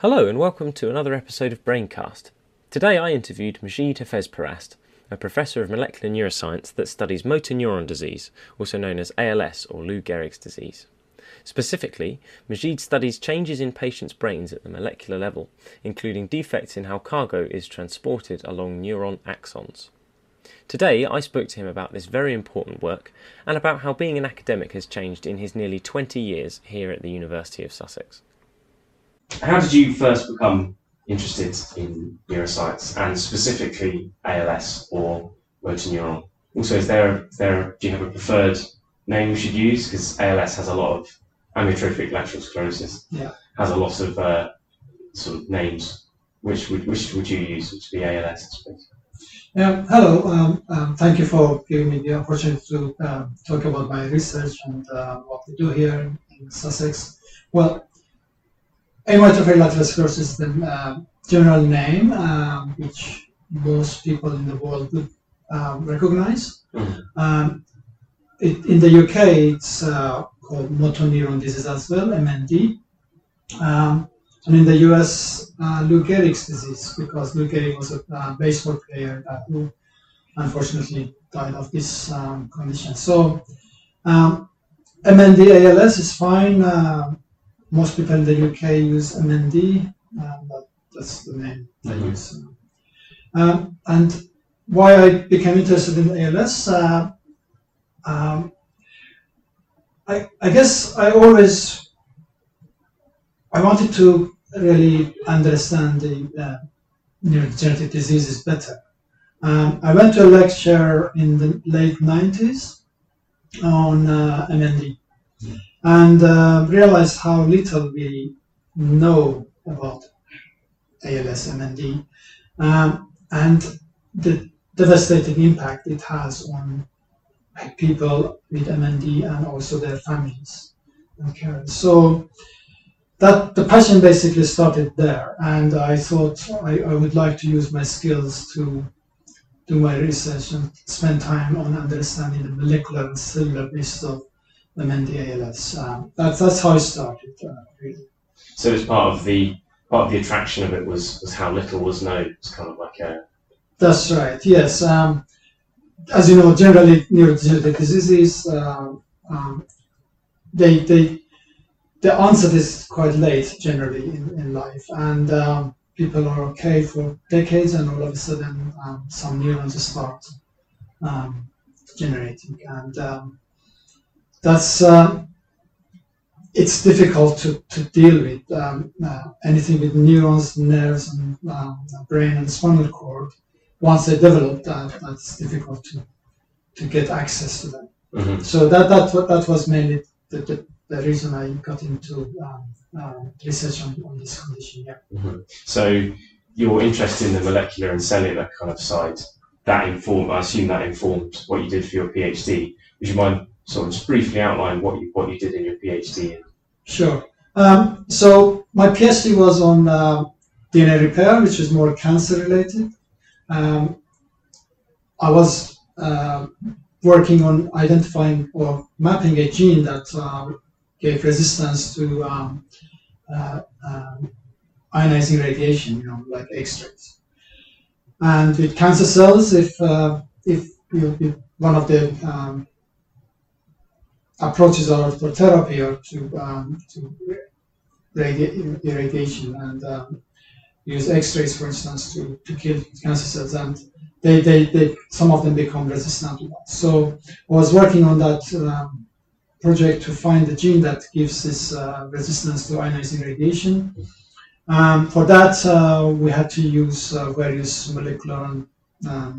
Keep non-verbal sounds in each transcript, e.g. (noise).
Hello and welcome to another episode of Braincast. Today I interviewed Majid Hafezparast, a professor of molecular neuroscience that studies motor neuron disease, also known as ALS or Lou Gehrig's disease. Specifically, Majid studies changes in patients' brains at the molecular level, including defects in how cargo is transported along neuron axons. Today, I spoke to him about this very important work and about how being an academic has changed in his nearly 20 years here at the University of Sussex. How did you first become interested in neuroscience and specifically ALS or motor neuron? Also, is there, there do you have a preferred name we should use? Because ALS has a lot of amyotrophic lateral sclerosis. Yeah. Has a lot of uh, sort of names. Which would which would you use? Which would be ALS, I suppose. Yeah, hello. Um, um, thank you for giving me the opportunity to um, talk about my research and uh, what we do here in, in Sussex. Well, amyotrophic lateral sclerosis is the uh, general name um, which most people in the world would uh, recognize. Mhm. Um, it, in the UK, it's uh, called motor neuron disease as well, MND. Um, and in the US, uh, Lou Gehrig's disease, because Lou Gehrig was a uh, baseball player that who unfortunately died of this um, condition. So, um, MND ALS is fine. Most people in the UK use MND, um, but that's the name they Mhm. use. Um, and why I became interested in ALS, uh, um, I, I guess I always I wanted to really understand the uh, neurodegenerative diseases better. Um, I went to a lecture in the late 90s on uh, MND and uh, realized how little we know about ALS MND um, and the devastating impact it has on people with MND and also their families and carers. So that the passion basically started there, and I thought I, I would like to use my skills to do my research and spend time on understanding the molecular and cellular basis of MND ALS. Um, that's that's how I started. Uh, really. So it's part of the part of the attraction of it was was how little was known. It's kind of like a That's right. Yes. Um, as you know, generally neurodegenerative diseases, uh, um, they they the onset is quite late generally in, in life, and um, people are okay for decades, and all of a sudden um, some neurons start um, generating, and um, that's um, it's difficult to, to deal with um, uh, anything with neurons, nerves, and um, brain and spinal cord once they develop that, that's difficult to, to get access to them. Mhm. So that that that was mainly the, the, the reason I got into um, uh, research on, on this condition. Yeah. So your interest in the molecular and cellular kind of side, that informed, I assume that informed what you did for your PhD. Would you mind sort of just briefly outline what you, what you did in your PhD? Sure. Um, so my PhD was on uh, DNA repair, which is more cancer related. Um, I was uh, working on identifying or mapping a gene that uh, gave resistance to um, uh, um, ionizing radiation, you know, like X-rays. And with cancer cells, if uh, if you, if one of the um, approaches are for therapy or to um, to radi- irradiation and um, use X-rays, for instance, to, to kill cancer cells, and they, they, they some of them become resistant to that. So I was working on that um, project to find the gene that gives this uh, resistance to ionizing radiation. Um, for that, uh, we had to use uh, various molecular um, uh,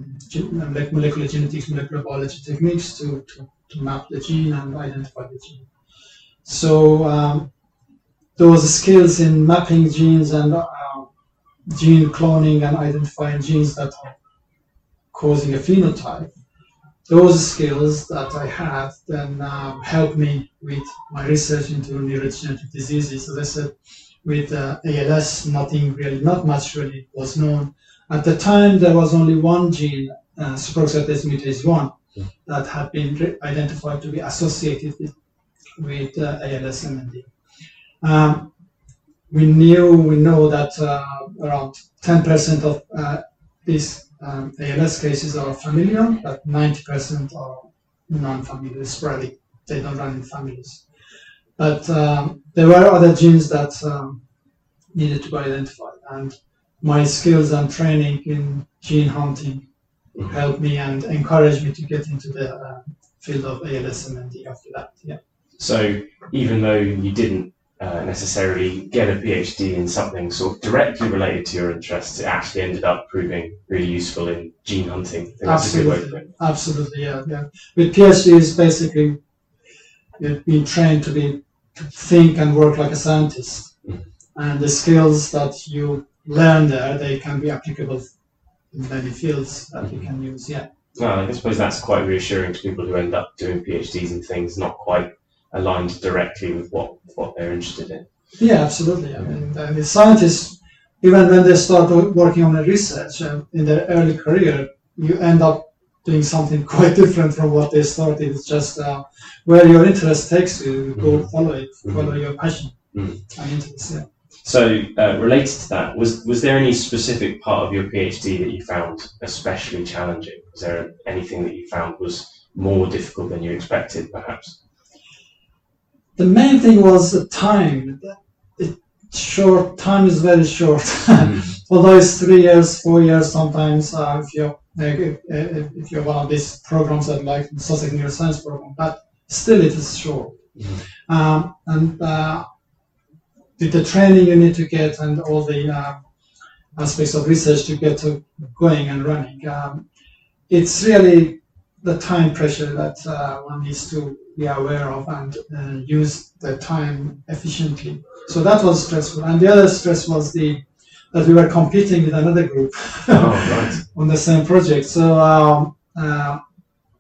molecular genetics, molecular biology techniques to, to, to map the gene and identify the gene. So um, those skills in mapping genes and uh, gene cloning and identifying genes that are causing a phenotype, those skills that I had then um, helped me with my research into neurodegenerative diseases. As I said, with uh, ALS, nothing really, not much really was known. At the time, there was only one gene, uh, superoxide dismutase 1, that had been identified to be associated with, with uh, ALS MND. Um, we knew we know that uh, around 10% of uh, these um, ALS cases are familial, but 90% are non-familial, sporadic. They don't run in families. But um, there were other genes that um, needed to be identified, and my skills and training in gene hunting. Helped me and encouraged me to get into the uh, field of ALS and after that. Yeah. So even though you didn't uh, necessarily get a PhD in something sort of directly related to your interests, it actually ended up proving really useful in gene hunting. I think that's a good way to put it. Absolutely, yeah, yeah. With PhD is basically you've been trained to be to think and work like a scientist, Mm. and the skills that you learn there they can be applicable in many fields that you can use. Yeah, Well, I suppose that's quite reassuring to people who end up doing PhDs and things not quite aligned directly with what, what they're interested in. yeah, absolutely. I mean, the, the scientists, even when they start working on a research uh, in their early career, you end up doing something (laughs) quite different from what they started. It's just uh, where your interest takes you, you go Mhm. follow it, follow your passion Mhm. and interest. Yeah. So, uh, related to that, was was there any specific part of your PhD that you found especially challenging? Was there anything that you found was more difficult than you expected, perhaps? The main thing was the time. It short time is very short. (laughs) Although it's three years, four years sometimes. Uh, if you're if, if if you're one of these programs that like the Sussex Neuroscience program, but still it is short. Mhm. Um, and uh, with the training you need to get and all the uh, aspects of research to get to going and running, um, it's really the time pressure that uh, one needs to be aware of and uh, use the time efficiently. So that was stressful. And the other stress was the that we were competing with another group Oh, right. (laughs) on the same project. So um, uh,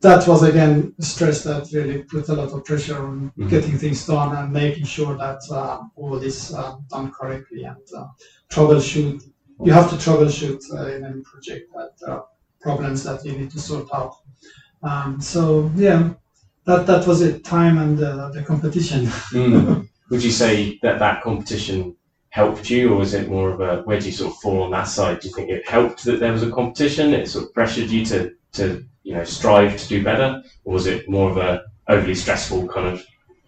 that was again stress that really put a lot of pressure on Mhm. getting things done and making sure that uh, all is uh, done correctly and uh, troubleshoot. You have to troubleshoot uh, in any project that there problems that you need to sort out. Um, so yeah, that that was it. Time and uh, the competition. Mm. (laughs) Would you say that that competition helped you, or was it more of a where do you sort of fall on that side? Do you think it helped that there was a competition? It sort of pressured you to to you know strive to do better, or was it more of a overly stressful kind of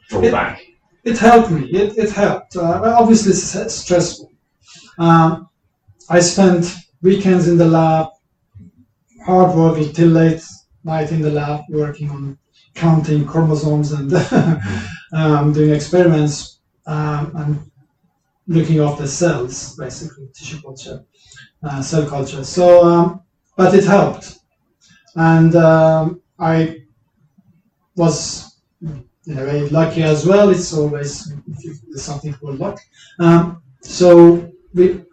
drawback? it helped me. It, it helped. Uh, obviously, it's stressful. Um, I spent weekends in the lab, hard working till late night in the lab, working on counting chromosomes and (laughs) um, doing experiments um, and looking after cells, basically tissue culture, uh, cell culture. So, um, but it helped, and um, I was in a way lucky as well. It's always you- something called luck. Um, so we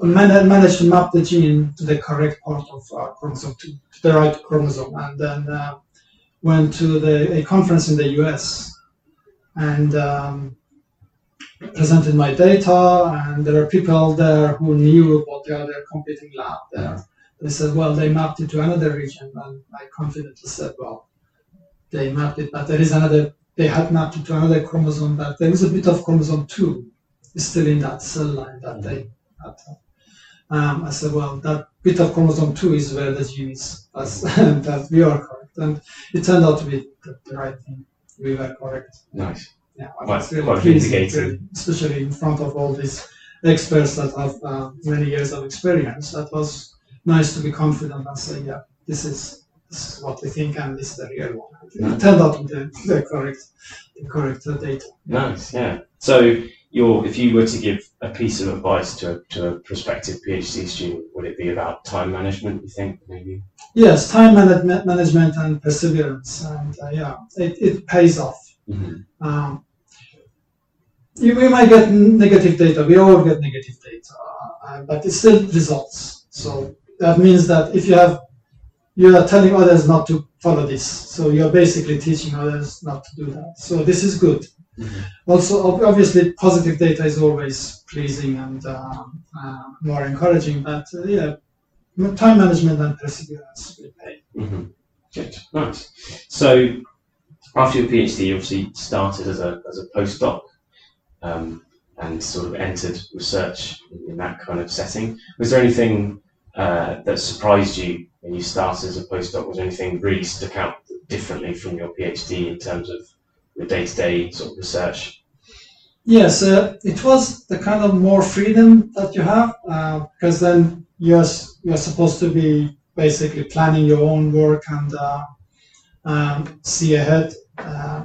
man- managed to map the gene to the correct part of chromosome, to, to the right chromosome, and then uh, went to the, a conference in the U.S. and um, presented my data. And there were people there who knew about the other competing lab there. They said, well, they mapped it to another region, and I confidently said, well, they mapped it, but there is another, they had mapped it to another chromosome, but there is a bit of chromosome 2 still in that cell line that they had. Um, I said, well, that bit of chromosome 2 is where the gene is. That's, (laughs) that we are correct. And it turned out to be the, the right thing. We were correct. Nice. Yeah, I was really quite pleased, vindicating. really, especially in front of all these experts that have uh, many years of experience. That was nice to be confident and say, yeah, this is this is what we think, and this is the real one. It turned out to be the, the correct, the correct data. Nice, yeah. So, your if you were to give a piece of advice to a, to a prospective PhD student, would it be about time management? You think maybe? Yes, time management, management and perseverance, and uh, yeah, it, it pays off. Mhm. Um, you, we might get negative data. We all get negative data, uh, but it's still results. So that means that if you have, you are telling others not to follow this. So you're basically teaching others not to do that. So this is good. Mhm. Also, obviously, positive data is always pleasing and um, uh, more encouraging. But uh, yeah, time management and perseverance will pay. hmm Good, nice. So, after your PhD, you obviously started as a as a postdoc. Um, and sort of entered research in that kind of setting. Was there anything uh, that surprised you when you started as a postdoc? Was anything really stuck out differently from your PhD in terms of the day-to-day sort of research? Yes, uh, it was the kind of more freedom that you have uh, because then you're you're supposed to be basically planning your own work and uh, um, see ahead. Uh,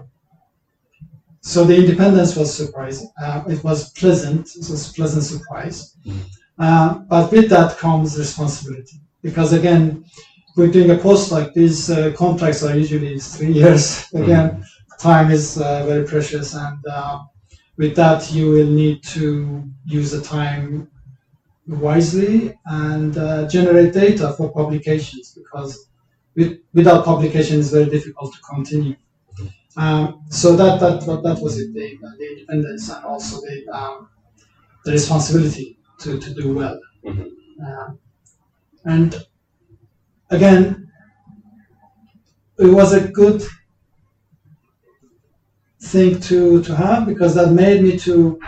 so the independence was surprising. Uh, it was pleasant. It was a pleasant surprise. Mm. but with that comes responsibility because again, we're doing a post like these uh, contracts are usually three (laughs) years. Again, mm. time is uh, very precious, and with that you will need to use the time wisely and uh, generate data for publications because with, without publication it's very difficult to continue. Um, so that that that was it, the, the independence and also the um, the responsibility to, to do well. Mm-hmm. Uh, and again, it was a good thing to, to have because that made me to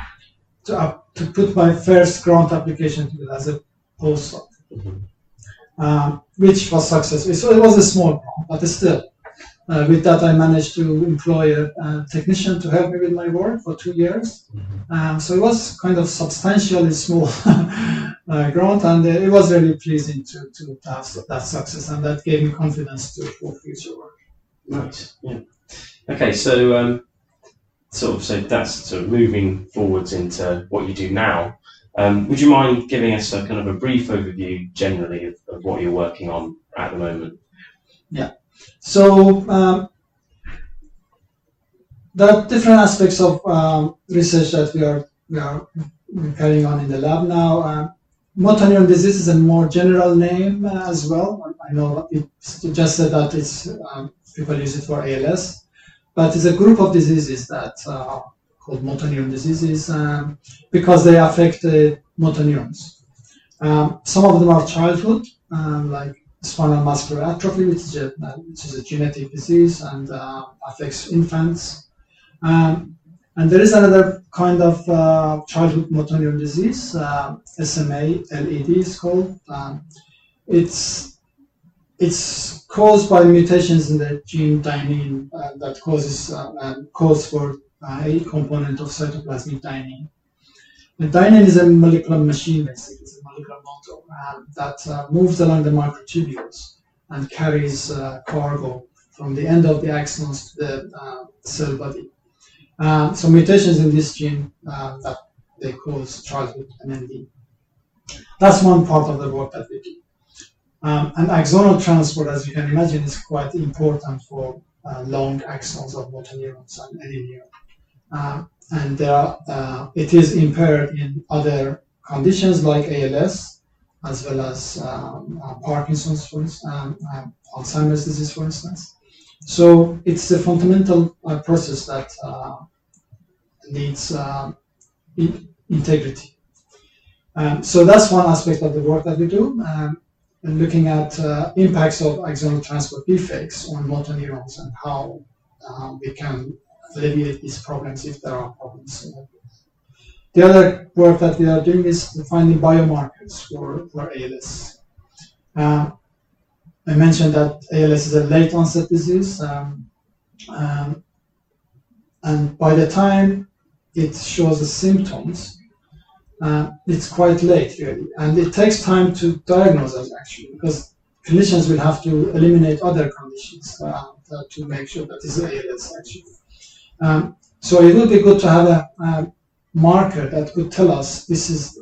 to, uh, to put my first grant application as a postdoc, mm-hmm. um, which was successful. So it was a small grant, but still, uh, with that I managed to employ a, a, technician to help me with my work for two years. Mm-hmm. Um, so it was kind of substantially small (laughs) uh, grant, and uh, it was really pleasing to, to have that success, and that gave me confidence to for future work. Nice. Yeah. Okay, so um, sort of so that's sort of moving forwards into what you do now. Um, would you mind giving us a kind of a brief overview generally of, of what you're working on at the moment? Yeah. So um, are different aspects of um, research that we are we are carrying on in the lab now. Uh, motor neuron disease is a more general name uh, as well. I know it just that it's um, people use it for ALS but it's a group of diseases that are called motor neuron diseases um, because they affect uh, motor neurons. Um, some of them are childhood, um, like spinal muscular atrophy, which is a, which is a genetic disease and uh, affects infants. Um, and there is another kind of uh, childhood motor neuron disease, uh, SMA, LED is called. Um, it's it's caused by mutations in the gene dynein uh, that causes uh, um, cause for uh, a component of cytoplasmic dynein. The dynein is a molecular machine, basically, molecular um, that uh, moves along the microtubules and carries uh, cargo from the end of the axons to the uh, cell body. so mutations in this gene that they cause childhood MND. That's one part of the work that we do. Um, and axonal transport, as you can imagine, is quite important for uh, long axons of motor neurons and any neuron. Uh, and uh, it is impaired in other conditions like ALS, as well as um, uh, Parkinson's, for instance, um, um, Alzheimer's disease, for instance. So it's a fundamental uh, process that uh, needs in integrity. Um, so that's one aspect of the work that we do. Um, and looking at uh, impacts of axonal transport defects on motor neurons and how uh, we can alleviate these problems if there are problems. The other work that we are doing is finding biomarkers for, for ALS. Uh, I mentioned that ALS is a late onset disease, um, um, and by the time it shows the symptoms, uh, it's quite late really, and it takes time to diagnose us actually because clinicians will have to eliminate other conditions uh, to make sure that it's ALS actually. Um, so it would be good to have a, a, marker that could tell us this is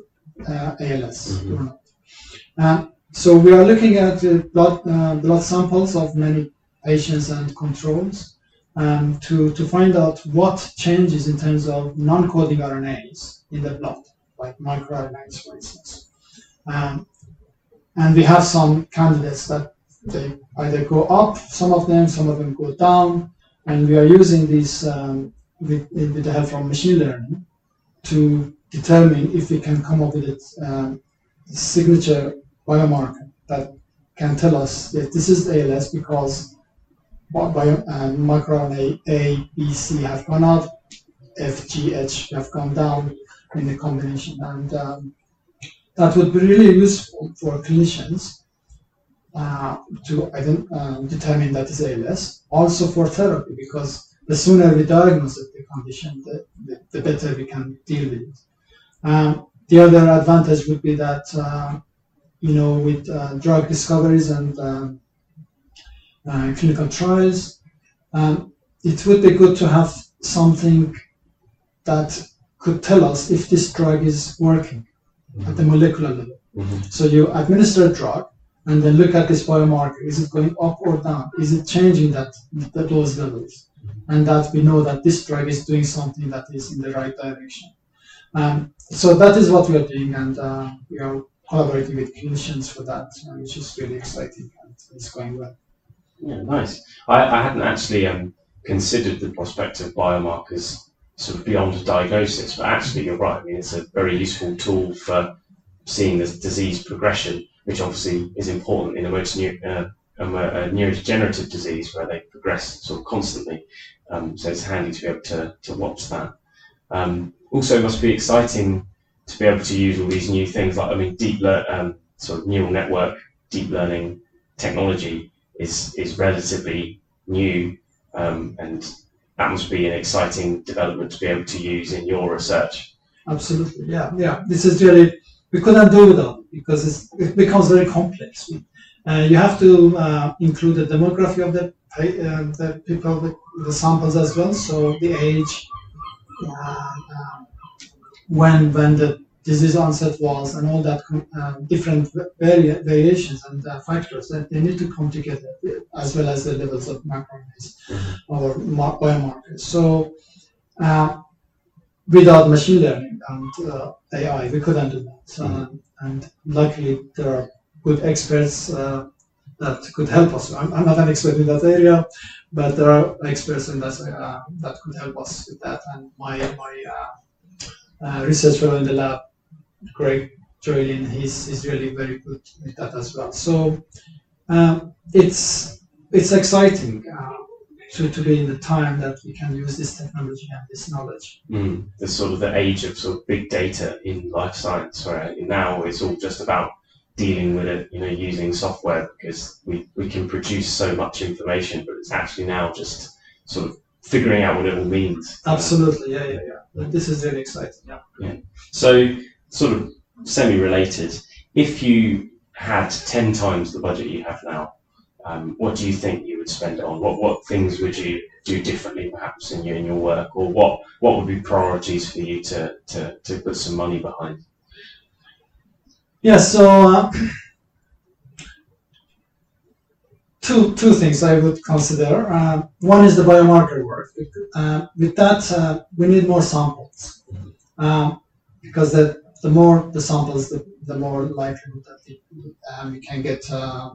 uh, ALS or not. Uh, so we are looking at blood uh, blood samples of many patients and controls um, to to find out what changes in terms of non-coding RNAs in the blood like microRNAs, for instance. Um, and we have some candidates that they either go up, some of them, some of them go down, and we are using these um, with, with, the help from machine learning to determine if we can come up with a um, signature biomarker that can tell us that this is ALS because bio, uh, microRNA A, B, C have gone up, F, G, H have gone down, in the combination. And um, that would be really useful for clinicians uh, to uh, determine that is ALS, also for therapy, because the sooner we diagnose the condition, the, the, better we can deal with it. Um, the other advantage would be that, uh, you know, with uh, drug discoveries and um, uh, clinical trials, um, it would be good to have something that could tell us if this drug is working mm-hmm. at the molecular level. Mm-hmm. So you administer a drug and then look at this biomarker. Is it going up or down? Is it changing that, that those levels? And that we know that this drug is doing something that is in the right direction. Um, so that is what we are doing, and uh, we are collaborating with clinicians for that, uh, which is really exciting and it's going well. Yeah, nice. I, I hadn't actually um, considered the prospect of biomarkers sort of beyond diagnosis, but actually you're right. I mean, it's a very useful tool for seeing the disease progression, which obviously is important in a motor uh, a, a neurodegenerative disease where they progress sort of constantly. Um, so it's handy to be able to, to watch that. Um, also, it must be exciting to be able to use all these new things like, I mean, deep learn, um, sort of neural network, deep learning technology is, is relatively new um, and that must be an exciting development to be able to use in your research. Absolutely, yeah, yeah. This is really we couldn't do without it because it becomes very complex. You have to uh, include the demography of the uh, the people, the, the, samples as well. So the age, uh, when when the disease onset was, and all that uh, different vari- variations and uh, factors that they need to come together, as well as the levels of mm-hmm. or mar- biomarkers. So uh, without machine learning and uh, AI, we couldn't do that. Mm-hmm. and luckily, there are good experts uh, that could help us. I'm, I'm, not an expert in that area, but there are experts in that uh, that could help us with that. And my my uh, research fellow in the lab Greg Julian, he's, he's really very good with that as well. So um, it's it's exciting to, to be in the time that we can use this technology and this knowledge. Mm, the sort of the age of sort of big data in life science, where now it's all just about dealing with it, you know, using software because we, we can produce so much information, but it's actually now just sort of figuring out what it all means. Absolutely, yeah, yeah, yeah. This is really exciting. Yeah. Yeah. So sort of semi-related. If you had ten times the budget you have now, um, what do you think you would spend it on? What what things would you do differently, perhaps in your in your work, or what what would be priorities for you to to, to put some money behind? Yeah. So. Uh, two, two things I would consider. Uh, one is the biomarker work. Uh, with that, uh, we need more samples um, because the the more the samples, the, the more likelihood that we, um, we can get uh,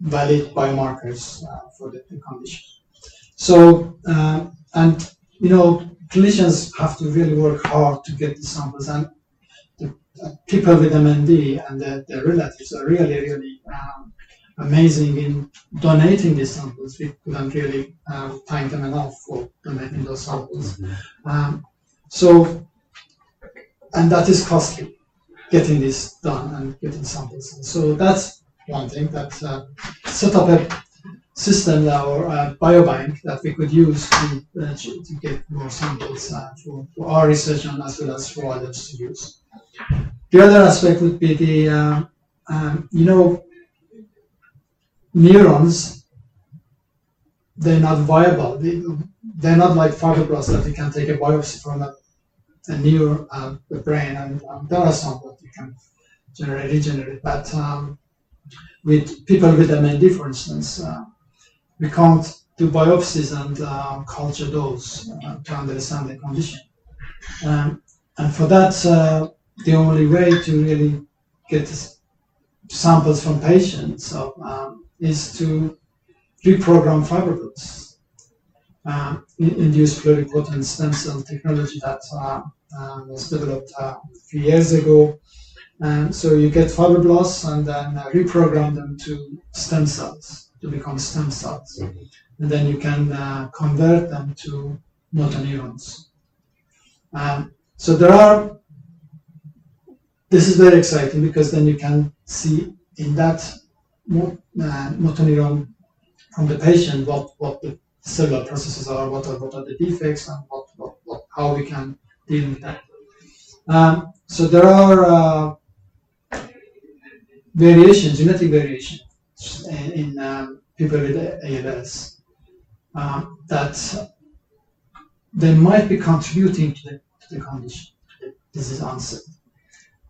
valid biomarkers uh, for the, the, condition. So, uh, and you know, clinicians have to really work hard to get the samples, and people with MND and their, their relatives are really, really um, amazing in donating these samples. We couldn't really uh, thank them enough for donating those samples. Mm-hmm. Um, so and that is costly getting this done and getting samples. So that's one thing that uh, set up a system or a biobank that we could use to, uh, to get more samples uh, for, for, our research and as well as for others to use. The other aspect would be the, uh, um, you know, neurons, they're not viable. They, they're not like fibroblasts that you can take a biopsy from a a uh, brain, and um, there are some that you can generate, regenerate. But um, with people with MND, for instance, uh, we can't do biopsies and uh, culture those uh, to understand the condition. Um, and for that, uh, the only way to really get samples from patients um, is to reprogram fibroblasts. Um, induced pluripotent stem cell technology that uh, um, was developed uh, a few years ago. And so you get fibroblasts and then uh, reprogram them to stem cells to become stem cells. Mm-hmm. And then you can uh, convert them to motor neurons. Um, so there are. This is very exciting because then you can see in that uh, motor neuron from the patient what, what the cellular processes are, what are what are the defects, and what, what, what how we can deal with that. Um, so there are uh, variations, genetic variations in, in um, people with ALS um, that they might be contributing to the, to the condition, to the disease onset.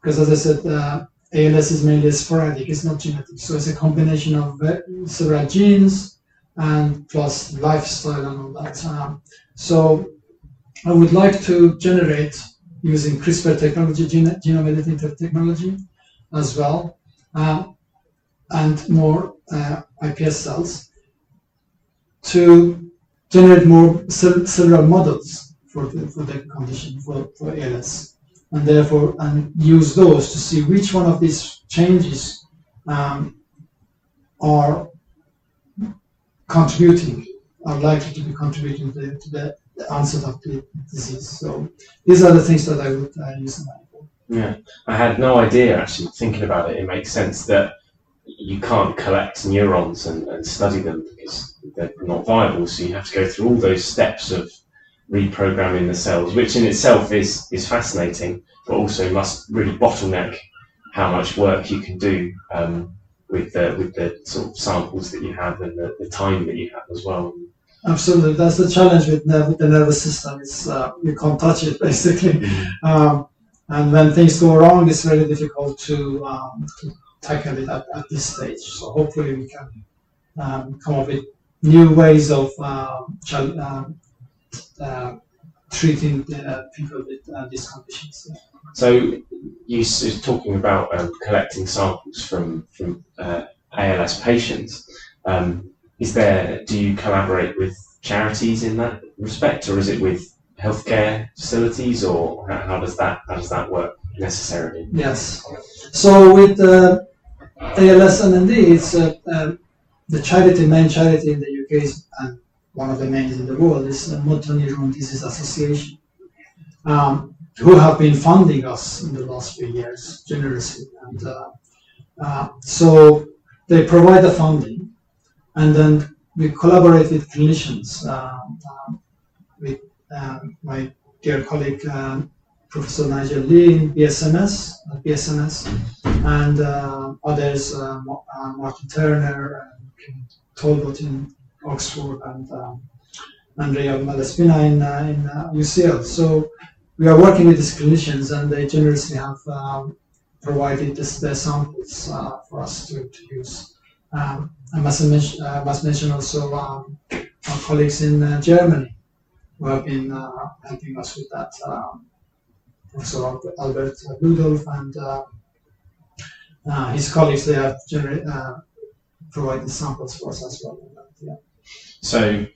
Because as I said, uh, ALS is mainly sporadic, it's not genetic. So it's a combination of several genes and plus lifestyle and all that. Um, so I would like to generate using CRISPR technology, gene- genome editing technology as well, um, and more uh, iPS cells to generate more cellular models for the, for the condition, for, for ALS. And therefore, and use those to see which one of these changes um, are contributing, are likely to be contributing to, to the the onset of the disease. So these are the things that I would uh, use. Yeah, I had no idea actually. Thinking about it, it makes sense that you can't collect neurons and, and study them because they're not viable. So you have to go through all those steps of reprogramming the cells, which in itself is is fascinating, but also must really bottleneck how much work you can do um, with the with the sort of samples that you have and the, the time that you have as well. Absolutely, that's the challenge with, with the nervous system. It's uh, you can't touch it (laughs) basically, mm-hmm. um, and when things go wrong, it's very difficult to, um, to tackle it at, at, this stage. So hopefully, we can um, come up with new ways of um, um, uh, treating people with uh, these conditions. So you are talking about um, collecting samples from from uh, ALS patients. Um, is there do you collaborate with charities in that respect, or is it with healthcare facilities, or how, does that how does that work necessarily? Yes. So with uh, ALS NMD, it's uh, uh, the charity main charity in the UK is, and one of the main in the world. Is the Neuron Disease Association, um, who have been funding us in the last few years generously, and uh, uh, so they provide the funding and then we collaborate with clinicians, uh, um, with um, my dear colleague um, Professor Nigel Leigh in BSMS, BSMS, and uh, others, uh, uh, Martin Turner, Talbot in Oxford, and um, Andrea Malaspina in, uh, in UCL. So we are working with these clinicians, and they generously have um, provided this, their samples for us to, to use. Um, I must mention, uh, must mention also um, our colleagues in uh, Germany who have been uh, helping us with that. Um, also Albert Ludolph and uh, uh, his colleagues, they have generate, uh, provided samples for us as well. Yeah. So,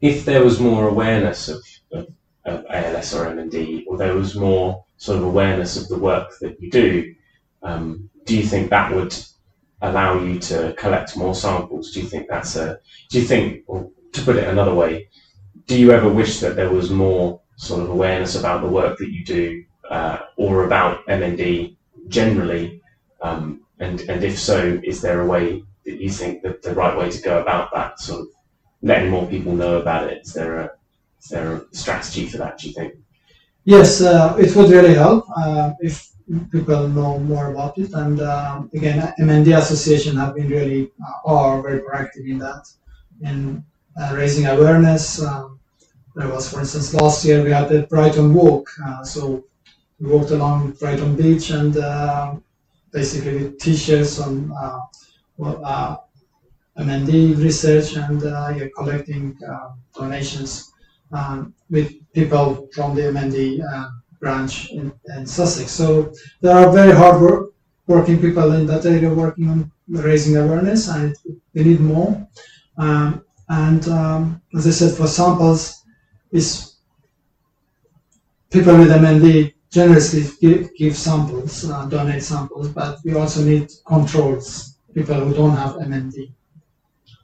if there was more awareness of, of, of ALS or MND, or there was more sort of awareness of the work that you do, um, do you think that would allow you to collect more samples? Do you think that's a? Do you think, or to put it another way, do you ever wish that there was more sort of awareness about the work that you do, uh, or about MND generally? Um, and and if so, is there a way that you think that the right way to go about that, sort of letting more people know about it? Is there a is there a strategy for that? Do you think? Yes, uh, it would really help uh, if people know more about it. And um, again, MND Association have been really uh, are very proactive in that, in uh, raising awareness. Um, there was, for instance, last year we had the Brighton Walk. Uh, so we walked along Brighton Beach and uh, basically t-shirts on uh, uh, MND research and yeah, collecting donations um, with people from the MND branch in, in, Sussex. So there are very hard work, working people in that area working on raising awareness, and we need more. Um, and um, as I said, for samples, is people with MND generously give, give samples, uh, donate samples, but we also need controls, people who don't have MND,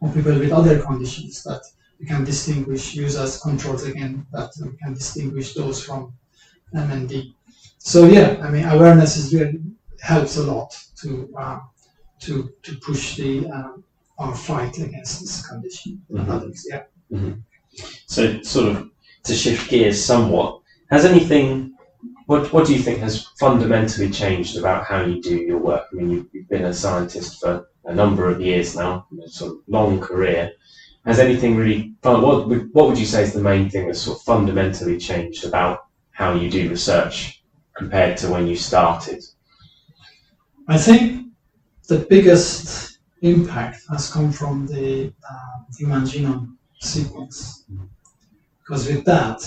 or people with other conditions that we can distinguish, use as controls again, that we can distinguish those from MND. So yeah, I mean awareness is really helps a lot to uh, to to push the um, our fight against this condition Mhm. others. Yeah. So, sort of to shift gears somewhat, has anything? What What do you think has fundamentally changed about how you do your work? I mean, you've, you've been a scientist for a number of years now, a sort of long career. Has anything really? What would- What would you say is the main thing that's sort of fundamentally changed about how you do research compared to when you started? I think the biggest impact has come from the uh, human genome sequence, because with that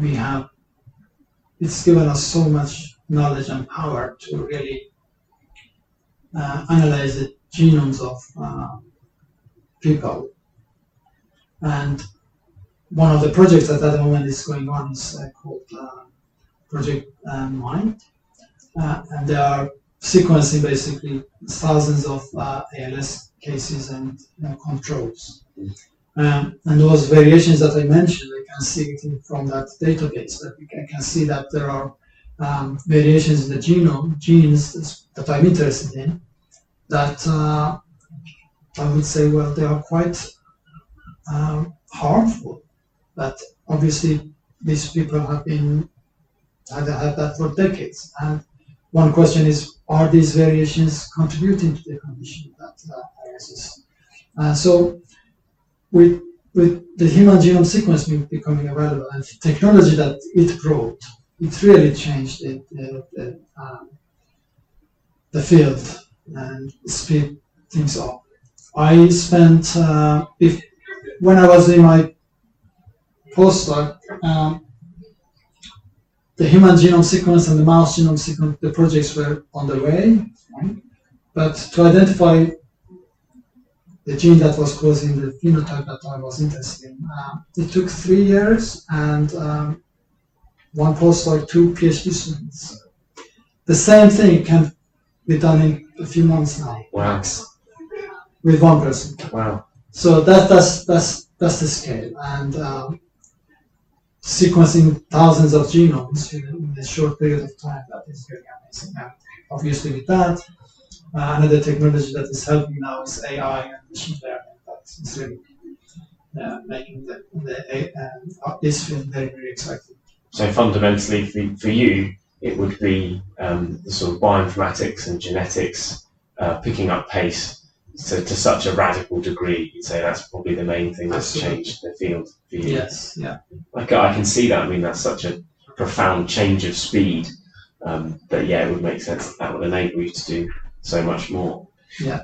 we have it's given us so much knowledge and power to really uh, analyze the genomes of uh, people. And one of the projects that at the moment is going on is uh, called uh, Project uh, MinE, uh, and there are sequencing basically thousands of ALS cases and you know, controls. Um, and those variations that I mentioned, I can see it from that database. That I can see that there are um, variations in the genome, genes that I'm interested in, that uh, I would say, well, they are quite um, harmful. But obviously, these people have been had, had that for decades. And one question is, are these variations contributing to the condition that uh, arises? Uh, so, with with the human genome sequencing becoming available and technology that it brought, it really changed the the, the, um, the field and speed things up. I spent uh, if when I was in my postdoc. Um, the human genome sequence and the mouse genome sequence, the projects were on the way, but to identify the gene that was causing the phenotype that I was interested in, uh, it took three years and um, one postdoc, two PhD students. The same thing can be done in a few months now, Wow. with one person. Wow. So that, that's that's that's the scale, and um, sequencing thousands of genomes in, in a short period of time that is very amazing. And obviously, with that, uh, another technology that is helping now is AI and machine learning. That is really uh, making the, the uh, this field very very exciting. So fundamentally, for, for you, it would be um, the sort of bioinformatics and genetics uh, picking up pace to, to such a radical degree. You'd say that's probably the main thing that's Absolutely. changed the field for you. Yes, yeah. Like I can see that. I mean, that's such a profound change of speed um, that yeah, it would make sense that that would enable you to do so much more. Yeah.